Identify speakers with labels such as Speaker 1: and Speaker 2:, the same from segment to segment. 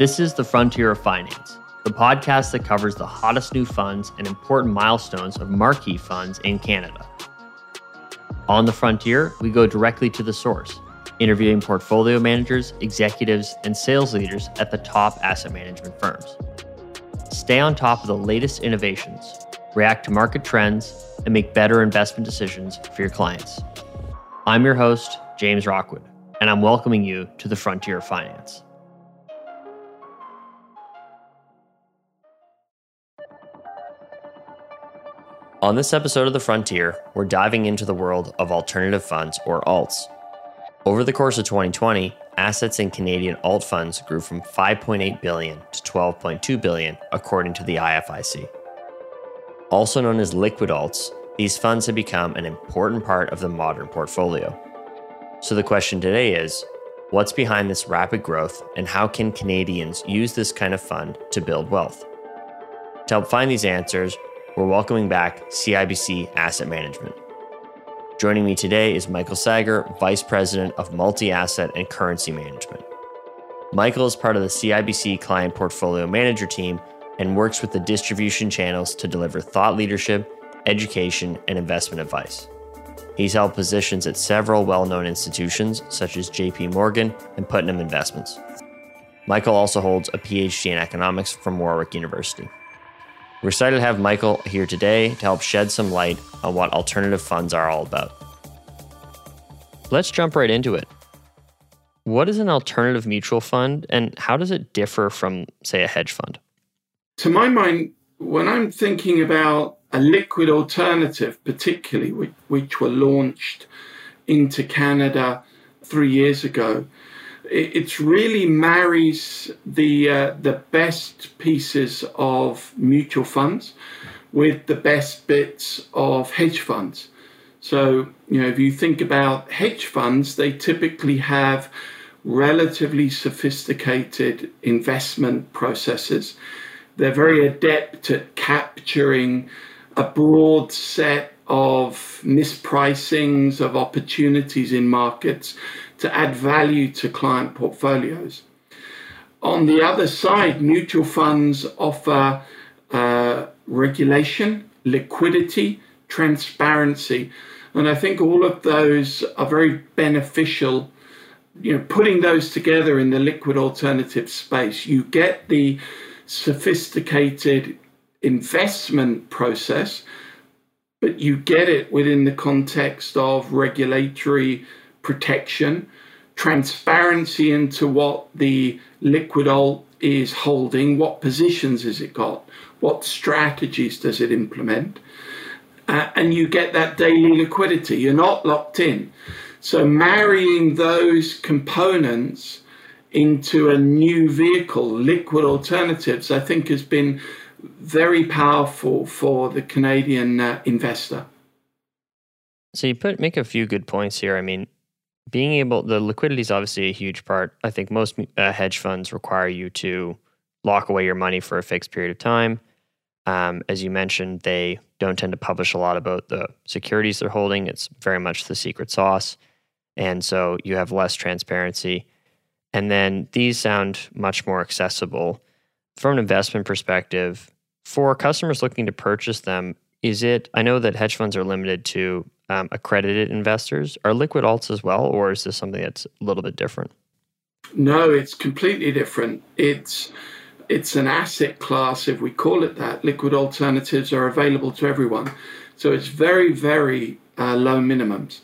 Speaker 1: This is The Frontier of Finance, the podcast that covers the hottest new funds and important milestones of marquee funds in Canada. On The Frontier, we go directly to the source, interviewing portfolio managers, executives, and sales leaders at the top asset management firms. Stay on top of the latest innovations, react to market trends, and make better investment decisions for your clients. I'm your host, James Rockwood, and I'm welcoming you to the frontier of finance. On this episode of The Frontier, we're diving into the world of alternative funds or alts. Over the course of 2020, assets in Canadian alt funds grew from 5.8 billion to 12.2 billion according to the IFIC. Also known as liquid alts, these funds have become an important part of the modern portfolio. So the question today is what's behind this rapid growth and how can Canadians use this kind of fund to build wealth? To help find these answers, we're welcoming back CIBC Asset Management. Joining me today is Michael Sager, Vice President of Multi Asset and Currency Management. Michael is part of the CIBC Client Portfolio Manager team and works with the distribution channels to deliver thought leadership education, and investment advice. He's held positions at several well known institutions such as JP Morgan and Putnam Investments. Michael also holds a PhD in economics from Warwick University. We're excited to have Michael here today to help shed some light on what alternative funds are all about. Let's jump right into it. What is an alternative mutual fund and how does it differ from, say, a hedge fund?
Speaker 2: To my mind, when I'm thinking about a liquid alternative, particularly which, were launched into Canada three years ago. It, really marries the uh, the best pieces of mutual funds with the best bits of hedge funds. So, you know, if you think about hedge funds, they typically have relatively sophisticated investment processes. They're very adept at capturing a broad set of mispricings of opportunities in markets to add value to client portfolios. On the other side, mutual funds offer uh, regulation, liquidity, transparency. And I think all of those are very beneficial. You know, putting those together in the liquid alternative space, you get the sophisticated investment process, but you get it within the context of regulatory protection, transparency into what the liquid alt is holding, what positions has it got, what strategies does it implement, uh, and you get that daily liquidity. You're not locked in. So marrying those components into a new vehicle, liquid alternatives, I think has been very powerful for the Canadian uh, investor.
Speaker 1: So you put make a few good points here. I mean, being able the liquidity is obviously a huge part. I think most uh, hedge funds require you to lock away your money for a fixed period of time. Um, as you mentioned, they don't tend to publish a lot about the securities they're holding. It's very much the secret sauce, and so you have less transparency. And then these sound much more accessible from an investment perspective, for customers looking to purchase them, is it? I know that hedge funds are limited to um, accredited investors. Are liquid alts as well, or is this something that's a little bit different?
Speaker 2: No, it's completely different. It's it's an asset class, if we call it that. Liquid alternatives are available to everyone, so it's very very uh, low minimums.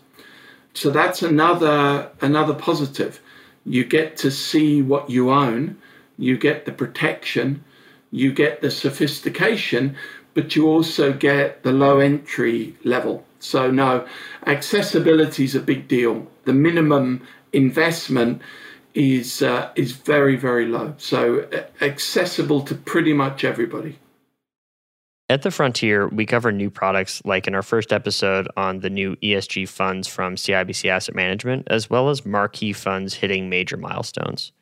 Speaker 2: So that's another another positive. You get to see what you own you get the protection, you get the sophistication, but you also get the low entry level. So, no, accessibility is a big deal. The minimum investment is uh, is very very low, so accessible to pretty much everybody.
Speaker 1: At the Frontier, we cover new products like in our first episode on the new ESG funds from CIBC Asset Management, as well as marquee funds hitting major milestones.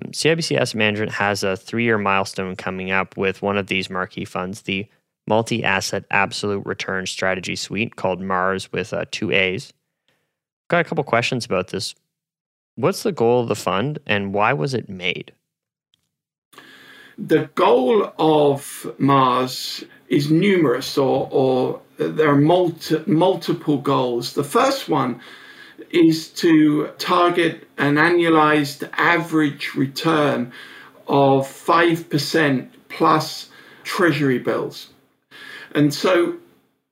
Speaker 1: Um, CIBC Asset Management has a three year milestone coming up with one of these marquee funds, the Multi Asset Absolute Return Strategy Suite called MAARS with uh, two A's. Got a couple questions about this. What's the goal of the fund and why was it made?
Speaker 2: the goal of MAARS is numerous, or, or there are multi, multiple goals. The first one is to target an annualized average return of 5% plus treasury bills. And so,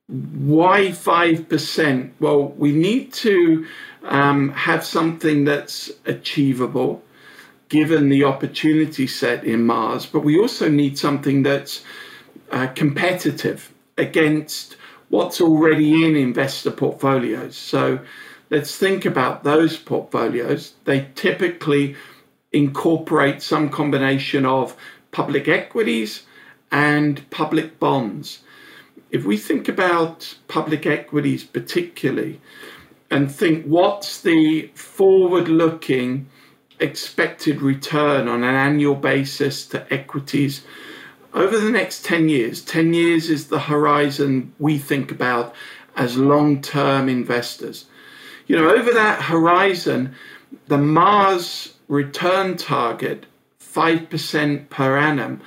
Speaker 2: why 5%? Well, we need to um, have something that's achievable given the opportunity set in MAARS, but we also need something that's uh, competitive against what's already in investor portfolios. So let's think about those portfolios. They typically incorporate some combination of public equities and public bonds. If we think about public equities particularly and think what's the forward looking expected return on an annual basis to equities over the next 10 years, 10 years is the horizon we think about as long term investors. You know, over that horizon, the MAARS return target, 5% per annum,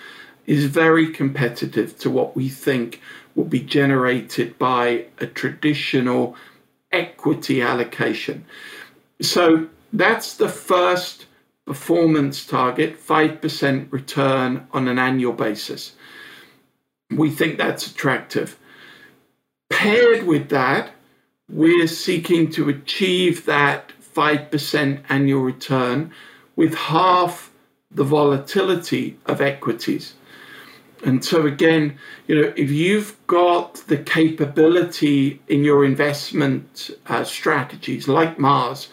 Speaker 2: is very competitive to what we think will be generated by a traditional equity allocation. So that's the first performance target 5% return on an annual basis. We think that's attractive. Paired with that, we're seeking to achieve that 5% annual return with half the volatility of equities. And so, again, you know, if you've got the capability in your investment uh, strategies like MAARS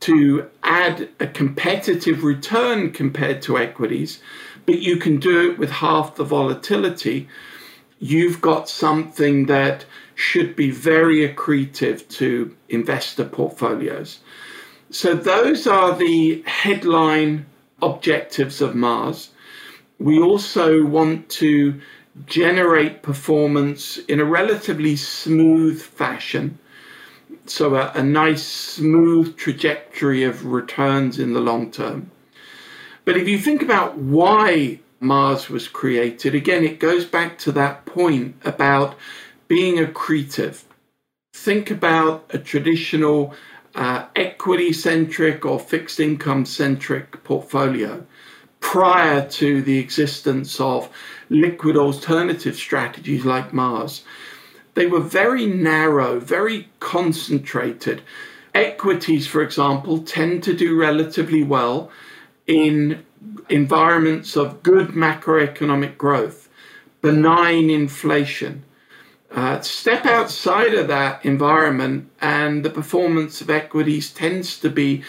Speaker 2: to add a competitive return compared to equities, but you can do it with half the volatility, you've got something that should be very accretive to investor portfolios. So, those are the headline objectives of MAARS. We also want to generate performance in a relatively smooth fashion. So, a, a, nice, smooth trajectory of returns in the long term. But if you think about why MAARS was created, again, it goes back to that point about being accretive. Think about a traditional uh, equity centric or fixed income centric portfolio prior to the existence of liquid alternative strategies like MAARS. They were very narrow, very concentrated. Equities, for example, tend to do relatively well in environments of good macroeconomic growth, benign inflation. Uh, step outside of that environment, and the performance of equities tends to be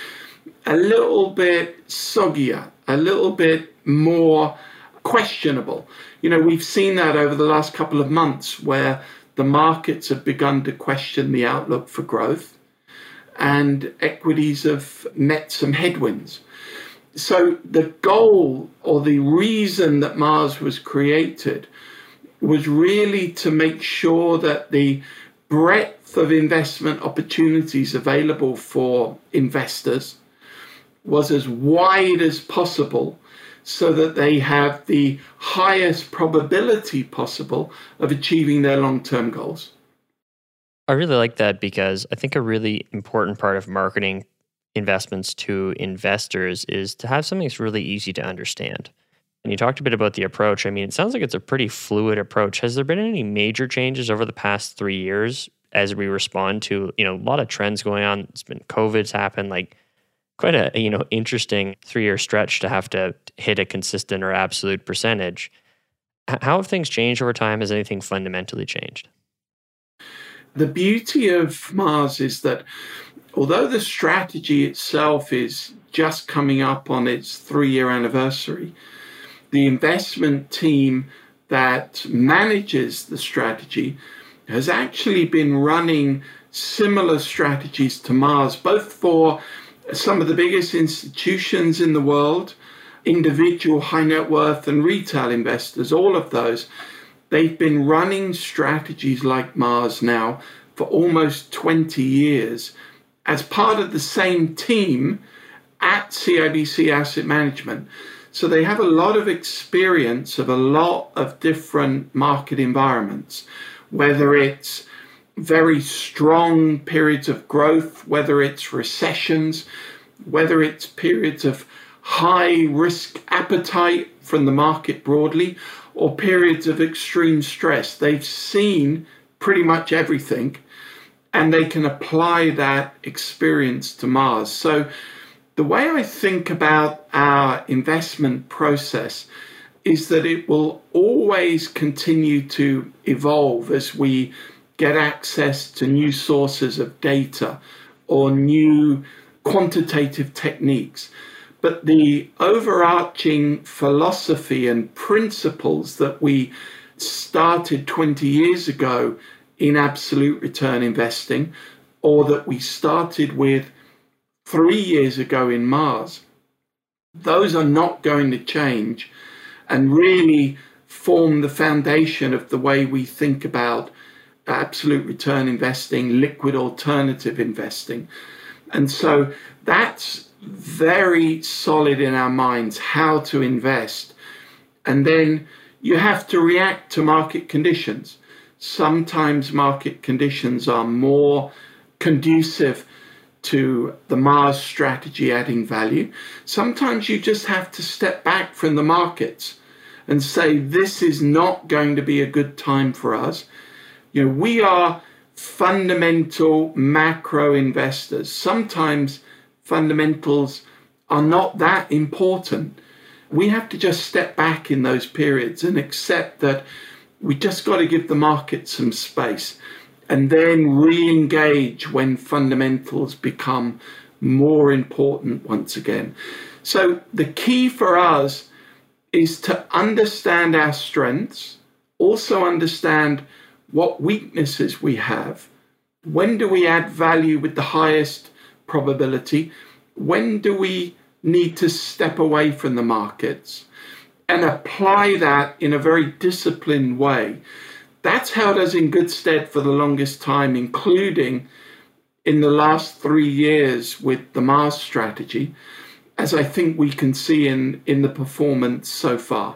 Speaker 2: a little bit soggier, a little bit more questionable. You know, we've seen that over the last couple of months where the markets have begun to question the outlook for growth and equities have met some headwinds. So, the goal or the reason that MAARS was created was really to make sure that the breadth of investment opportunities available for investors was as wide as possible so that they have the highest probability possible of achieving their long term goals.
Speaker 1: I really like that because I think a really important part of marketing investments to investors is to have something that's really easy to understand. And you talked a bit about the approach. I mean, it sounds like it's a pretty fluid approach. Has there been any major changes over the past three years as we respond to, you know, a lot of trends going on? It's been COVID's happened, like quite a, you know, interesting three year stretch to have to hit a consistent or absolute percentage. How have things changed over time? Has anything fundamentally changed?
Speaker 2: The beauty of MAARS is that although the strategy itself is just coming up on its three year anniversary, the investment team that manages the strategy has actually been running similar strategies to MAARS, both for some of the biggest institutions in the world, individual high net worth and retail investors, all of those. They've been running strategies like MAARS now for almost 20 years as part of the same team at CIBC Asset Management. So they have a lot of experience of a lot of different market environments, whether it's very strong periods of growth, whether it's recessions, whether it's periods of high risk appetite from the market broadly, or periods of extreme stress. They've seen pretty much everything and they can apply that experience to MAARS. So the way I think about our investment process is that it will always continue to evolve as we get access to new sources of data or new quantitative techniques. But the overarching philosophy and principles that we started 20 years ago in absolute return investing, or that we started with three years ago in MAARS, those are not going to change and really form the foundation of the way we think about absolute return investing, liquid alternative investing. And so that's very solid in our minds how to invest. And then you have to react to market conditions. Sometimes market conditions are more conducive to the MAARS strategy adding value. Sometimes you just have to step back from the markets and say, this is not going to be a good time for us. You know, we are fundamental macro investors. Sometimes fundamentals are not that important. We have to just step back in those periods and accept that we just got to give the market some space and then re engage when fundamentals become more important once again. So, the key for us is to understand our strengths, also understand what weaknesses we have. When do we add value with the highest probability? When do we need to step away from the markets and apply that in a very disciplined way? That's held us in good stead for the longest time, including in the last three years with the MAARS strategy, as I think we can see in, in the performance so far.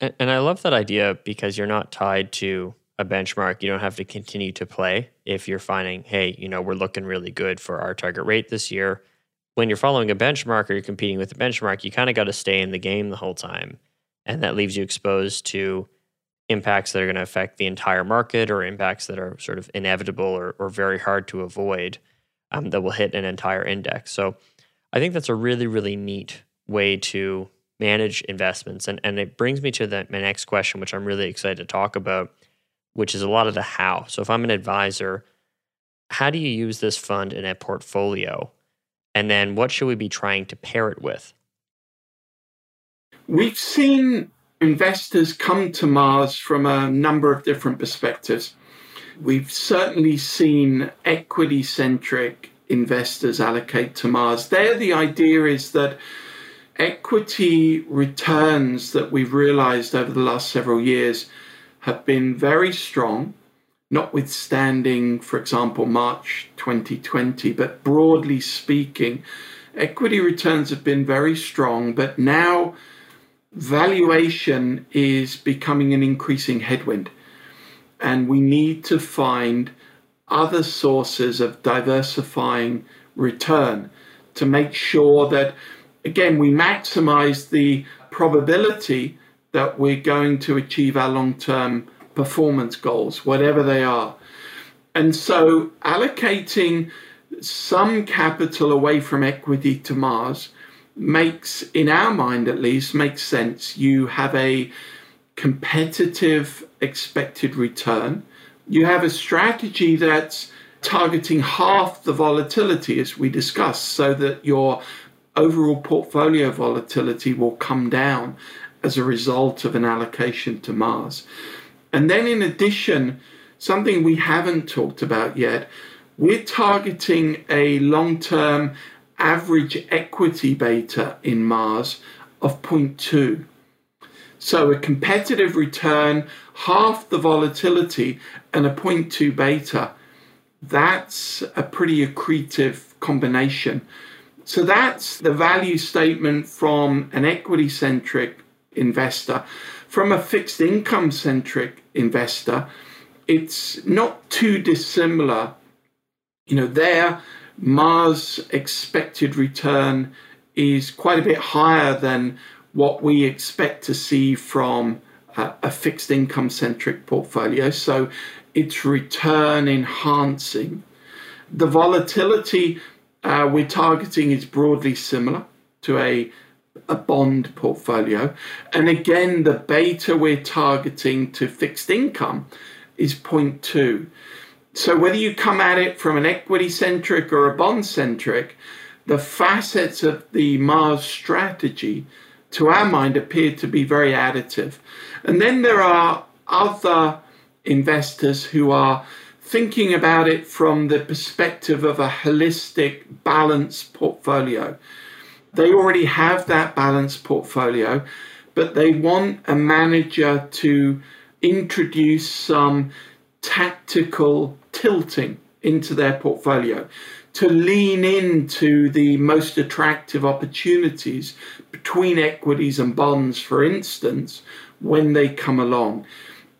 Speaker 1: And, and I love that idea because you're not tied to a benchmark. You don't have to continue to play if you're finding, hey, you know, we're looking really good for our target rate this year. When you're following a benchmark or you're competing with a benchmark, you kind of got to stay in the game the whole time. And that leaves you exposed to impacts that are going to affect the entire market or impacts that are sort of inevitable or, or very hard to avoid um, that will hit an entire index. So I think that's a really, really neat way to manage investments. And, and it brings me to the, my next question, which I'm really excited to talk about, which is a lot of the how. So if I'm an advisor, how do you use this fund in a portfolio? And then what should we be trying to pair it with?
Speaker 2: We've seen investors come to MAARS from a number of different perspectives. We've certainly seen equity centric investors allocate to MAARS. There, the idea is that equity returns that we've realized over the last several years have been very strong, notwithstanding, for example, March 2020, but broadly speaking, equity returns have been very strong, but now valuation is becoming an increasing headwind, and we need to find other sources of diversifying return to make sure that, again, we maximize the probability that we're going to achieve our long term performance goals, whatever they are. And so allocating some capital away from equity to MAARS makes, in our mind at least, makes sense. You have a competitive expected return. You have a strategy that's targeting half the volatility, as we discussed, so that your overall portfolio volatility will come down as a result of an allocation to MAARS. And then, in addition, something we haven't talked about yet, we're targeting a long term average equity beta in MAARS of 0.2. So a competitive return, half the volatility, and a 0.2 beta. That's a pretty accretive combination. So that's the value statement from an equity centric investor. From a fixed income centric investor, it's not too dissimilar. You know, there, MAARS expected return is quite a bit higher than what we expect to see from a fixed income centric portfolio. So it's return enhancing. The volatility uh, we're targeting is broadly similar to a a bond portfolio. And again, the beta we're targeting to fixed income is 0.2. So whether you come at it from an equity centric or a bond centric, the facets of the MAARS strategy, to our mind, appear to be very additive. And then there are other investors who are thinking about it from the perspective of a holistic, balanced portfolio. They already have that balanced portfolio, but they want a manager to introduce some tactical tilting into their portfolio to lean into the most attractive opportunities between equities and bonds, for instance, when they come along.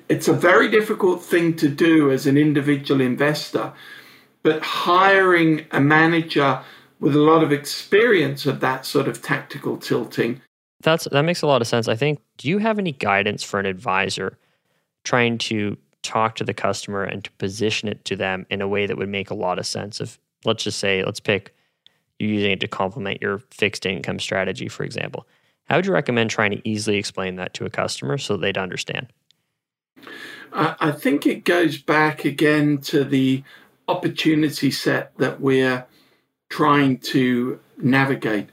Speaker 2: It's a very difficult thing to do as an individual investor, but hiring a manager with a lot of experience of that sort of tactical tilting.
Speaker 1: That's that makes a lot of sense. I think do you have any guidance for an advisor trying to talk to the customer and to position it to them in a way that would make a lot of sense if let's just say let's pick you're using it to complement your fixed income strategy for example how would you recommend trying to easily explain that to a customer so they'd understand
Speaker 2: I think it goes back again to the opportunity set that we're trying to navigate.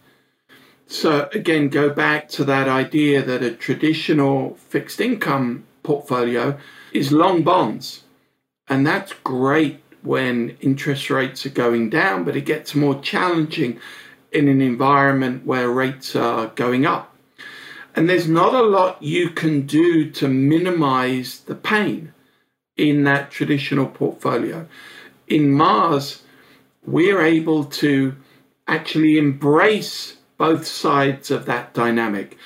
Speaker 2: So, again, go back to that idea that a traditional fixed income portfolio is long bonds. And that's great when interest rates are going down, but it gets more challenging in an environment where rates are going up. And there's not a lot you can do to minimize the pain in that traditional portfolio. In MAARS, we're able to actually embrace both sides of that dynamic.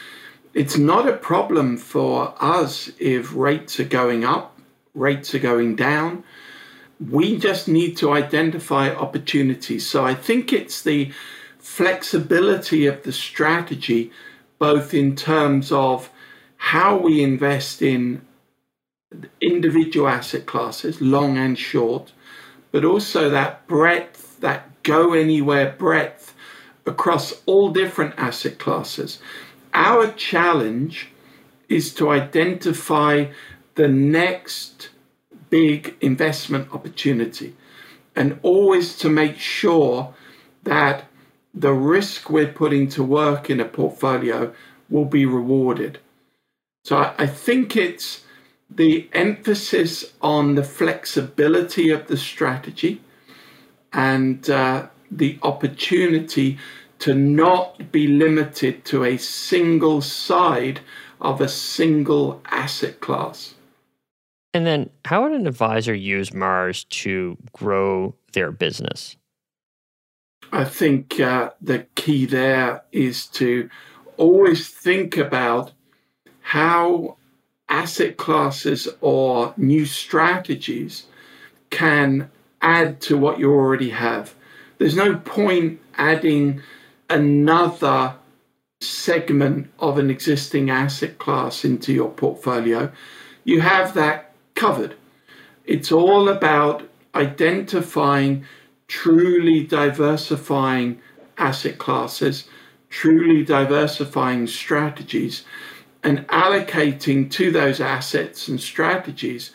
Speaker 2: It's not a problem for us if rates are going up, rates are going down. We just need to identify opportunities. So I think it's the flexibility of the strategy both in terms of how we invest in individual asset classes, long and short, but also that breadth, that go anywhere breadth across all different asset classes. Our challenge is to identify the next big investment opportunity and always to make sure that the risk we're putting to work in a portfolio will be rewarded. So I, think it's the emphasis on the flexibility of the strategy and uh, the opportunity to not be limited to a single side of a single asset class.
Speaker 1: And then, how would an advisor use MAARS to grow their business?
Speaker 2: I think uh, the key there is to always think about how asset classes or new strategies can add to what you already have. There's no point adding another segment of an existing asset class into your portfolio. You have that covered. It's all about identifying truly diversifying asset classes, truly diversifying strategies, and allocating to those assets and strategies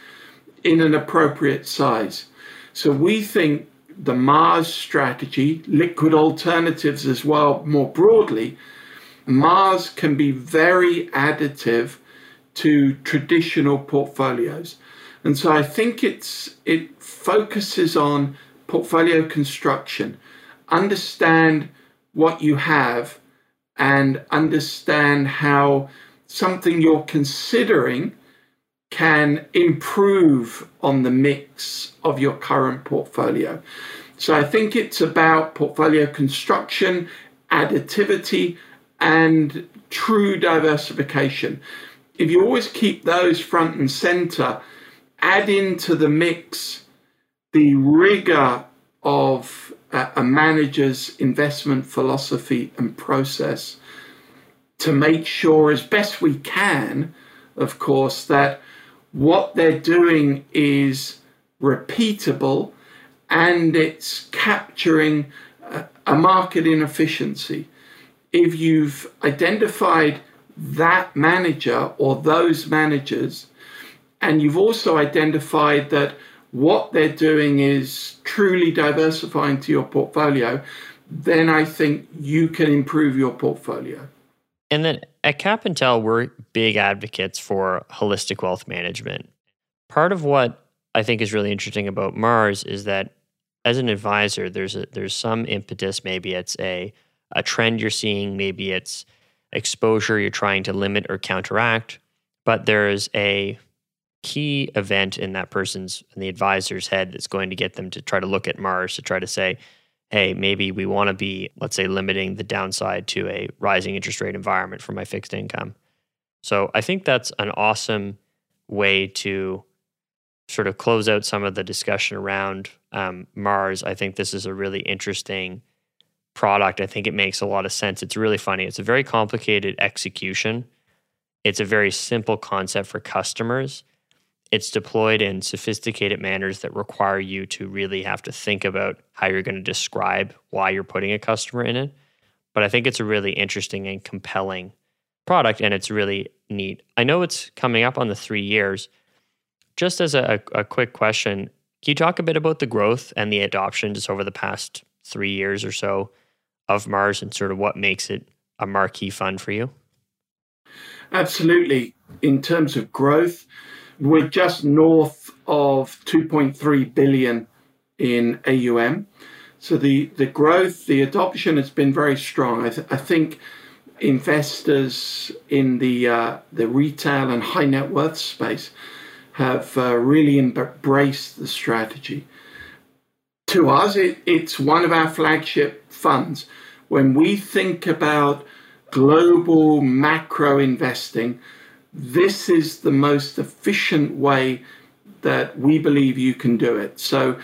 Speaker 2: in an appropriate size. So we think the MAARS strategy, liquid alternatives as well, more broadly, MAARS can be very additive to traditional portfolios. And so I think it's it focuses on portfolio construction, understand what you have and understand how something you're considering can improve on the mix of your current portfolio. So I think it's about portfolio construction, additivity, and true diversification. If you always keep those front and center, add into the mix the rigor of a manager's investment philosophy and process to make sure, as best we can, of course, that what they're doing is repeatable and it's capturing a market inefficiency. If you've identified that manager or those managers, and you've also identified that what they're doing is truly diversifying to your portfolio, then I think you can improve your portfolio.
Speaker 1: And then at CapIntel, we're big advocates for holistic wealth management. Part of what I think is really interesting about MAARS is that as an advisor, there's a, there's some impetus. Maybe it's a a trend you're seeing. Maybe it's exposure you're trying to limit or counteract. But there's a key event in that person's in the advisor's head that's going to get them to try to look at MAARS to try to say, hey, maybe we want to be, let's say, limiting the downside to a rising interest rate environment for my fixed income. So I think that's an awesome way to sort of close out some of the discussion around um, MAARS. I think this is a really interesting product. I think it makes a lot of sense. It's really funny. It's a very complicated execution. It's a very simple concept for customers it's deployed in sophisticated manners that require you to really have to think about how you're going to describe why you're putting a customer in it. But I think it's a really interesting and compelling product, and it's really neat. I know it's coming up on the three years. Just as a, a quick question, can you talk a bit about the growth and the adoption just over the past three years or so of MAARS and sort of what makes it a marquee fund for you?
Speaker 2: Absolutely. In terms of growth, we're just north of 2.3 billion in AUM. So the, the growth, the adoption has been very strong. I, th- I think investors in the uh, the retail and high net worth space have uh, really embraced the strategy. To us, it, it's one of our flagship funds. When we think about global macro investing, this is the most efficient way that we believe you can do it. So,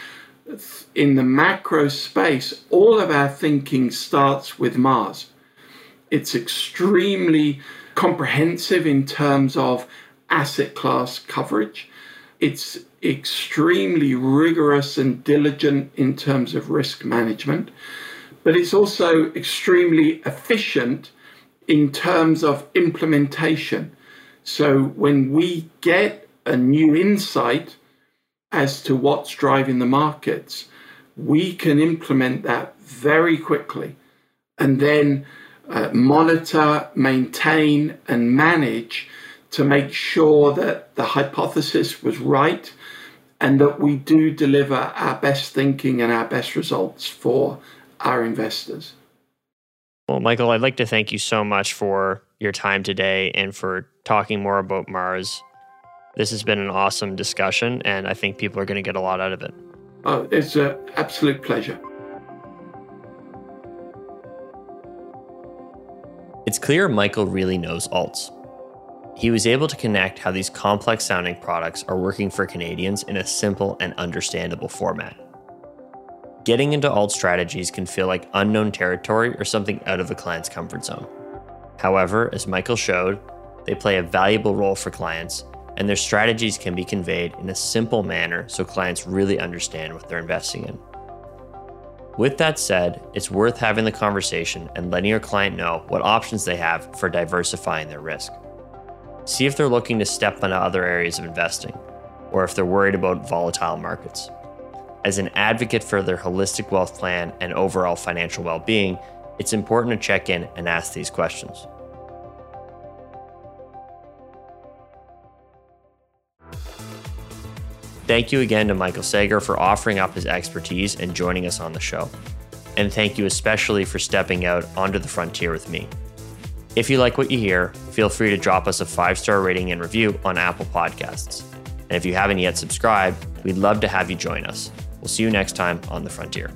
Speaker 2: in the macro space, all of our thinking starts with MAARS. It's extremely comprehensive in terms of asset class coverage. It's extremely rigorous and diligent in terms of risk management, but it's also extremely efficient in terms of implementation. So when we get a new insight as to what's driving the markets, we can implement that very quickly and then uh, monitor, maintain, and manage to make sure that the hypothesis was right and that we do deliver our best thinking and our best results for our investors.
Speaker 1: Well, Michael, I'd like to thank you so much for your time today and for talking more about MAARS. This has been an awesome discussion, and I think people are going to get a lot out of it.
Speaker 2: Oh, it's an absolute pleasure.
Speaker 1: It's clear Michael really knows alts. He was able to connect how these complex sounding products are working for Canadians in a simple and understandable format. Getting into alt strategies can feel like unknown territory or something out of a client's comfort zone. However, as Michael showed, they play a valuable role for clients, and their strategies can be conveyed in a simple manner so clients really understand what they're investing in. With that said, it's worth having the conversation and letting your client know what options they have for diversifying their risk. See if they're looking to step into other areas of investing, or if they're worried about volatile markets. As an advocate for their holistic wealth plan and overall financial well being, it's important to check in and ask these questions. Thank you again to Michael Sager for offering up his expertise and joining us on the show. And thank you especially for stepping out onto the frontier with me. If you like what you hear, feel free to drop us a five star rating and review on Apple Podcasts. And if you haven't yet subscribed, we'd love to have you join us. We'll see you next time on The Frontier.